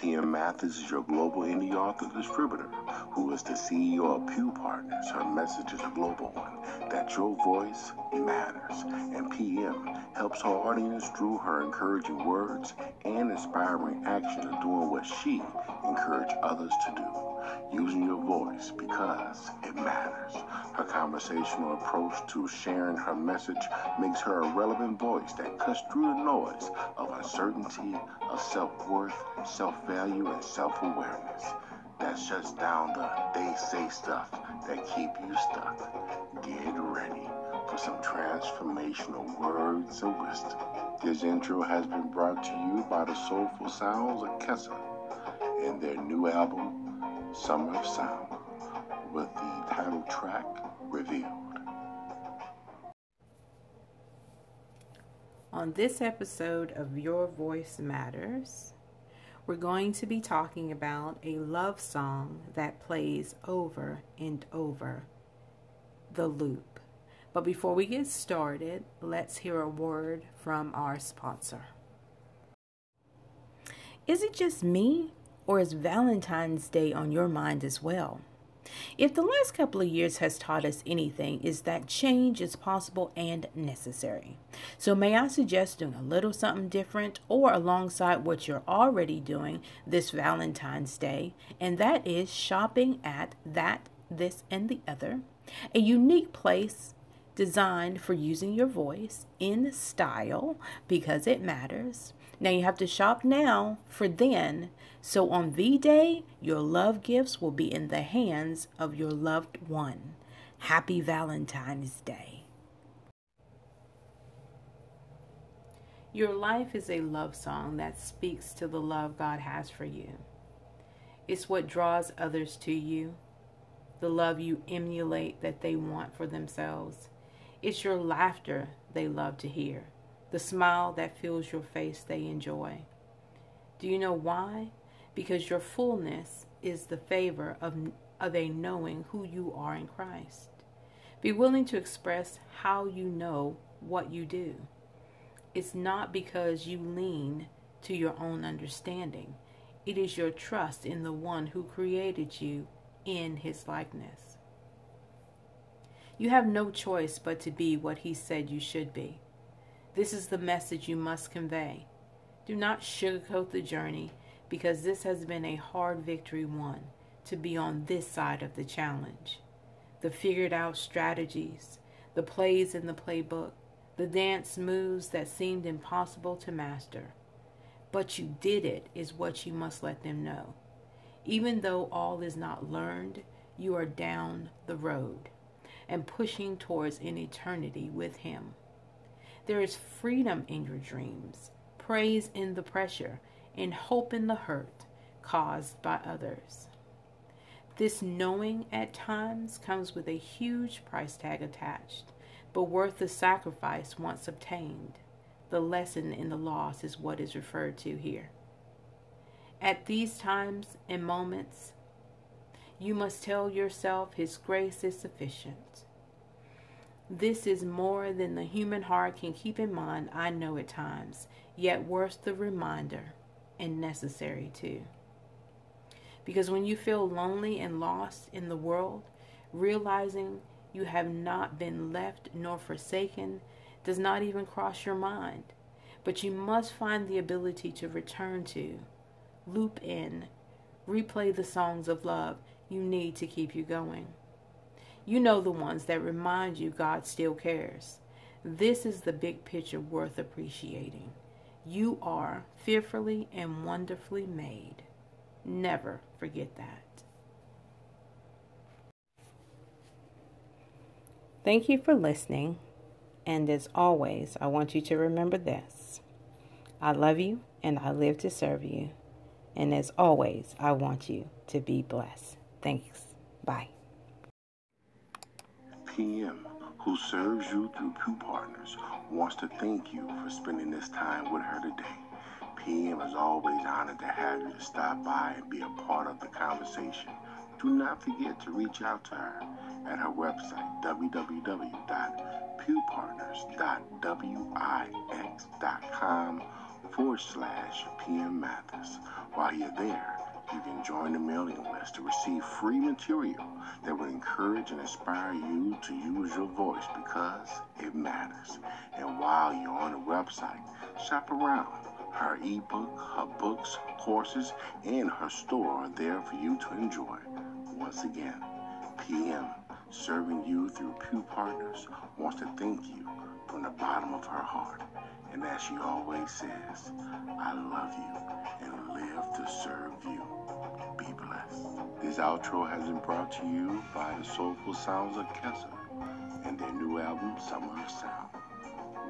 PM Mathis is your global indie author distributor, who is the CEO of Pew Partners. Her message is a global one that your voice matters. And PM helps her audience through her encouraging words and inspiring action of doing what she encouraged others to do, using your voice because it matters. Her conversational approach to sharing her message makes her a relevant voice that cuts through the noise of uncertainty, of self worth, self value, and self awareness. That shuts down the they say stuff that keep you stuck. Get ready for some transformational words of wisdom. This intro has been brought to you by the soulful sounds of Kessa and their new album, Summer of Sound, with the title track revealed. On this episode of Your Voice Matters, we're going to be talking about a love song that plays over and over the loop. But before we get started, let's hear a word from our sponsor. Is it just me, or is Valentine's Day on your mind as well? If the last couple of years has taught us anything, is that change is possible and necessary. So, may I suggest doing a little something different or alongside what you're already doing this Valentine's Day, and that is shopping at That, This, and the Other, a unique place designed for using your voice in style because it matters. Now you have to shop now for then. So on the Day, your love gifts will be in the hands of your loved one. Happy Valentine's Day. Your life is a love song that speaks to the love God has for you. It's what draws others to you, the love you emulate that they want for themselves. It's your laughter they love to hear, the smile that fills your face they enjoy. Do you know why? Because your fullness is the favor of, of a knowing who you are in Christ. Be willing to express how you know what you do. It's not because you lean to your own understanding. It is your trust in the one who created you in his likeness. You have no choice but to be what He said you should be. This is the message you must convey. Do not sugarcoat the journey because this has been a hard victory won to be on this side of the challenge. The figured out strategies, the plays in the playbook, the dance moves that seemed impossible to master. But you did it, is what you must let them know. Even though all is not learned, you are down the road and pushing towards an eternity with Him. There is freedom in your dreams, praise in the pressure, and hope in the hurt caused by others. This knowing at times comes with a huge price tag attached, but worth the sacrifice once obtained. The lesson in the loss is what is referred to here. At these times and moments, you must tell yourself His grace is sufficient. This is more than the human heart can keep in mind, I know at times, yet worth the reminder and necessary too. Because when you feel lonely and lost in the world, realizing you have not been left nor forsaken does not even cross your mind. But you must find the ability to return to, loop in, replay the songs of love you need to keep you going. You know the ones that remind you God still cares. This is the big picture worth appreciating. You are fearfully and wonderfully made. Never forget that. Thank you for listening. And as always, I want you to remember this I love you and I live to serve you. And as always, I want you to be blessed. Thanks. Bye. PM, who serves you through Pew Partners, wants to thank you for spending this time with her today. PM is always honored to have you to stop by and be a part of the conversation. Do not forget to reach out to her at her website, www.pewpartners.wix.com forward slash PM Mathis. While you're there, join the mailing list to receive free material that will encourage and inspire you to use your voice because it matters. And while you're on the website, shop around. Her ebook, her books, courses, and her store are there for you to enjoy. Once again, PM, serving you through Pew Partners, wants to thank you from the bottom of her heart. And as she always says, I love you and live to serve you. Be blessed. This outro has been brought to you by the Soulful Sounds of Kessa and their new album, Summer of Sound,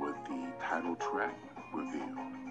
with the title track, Reveal.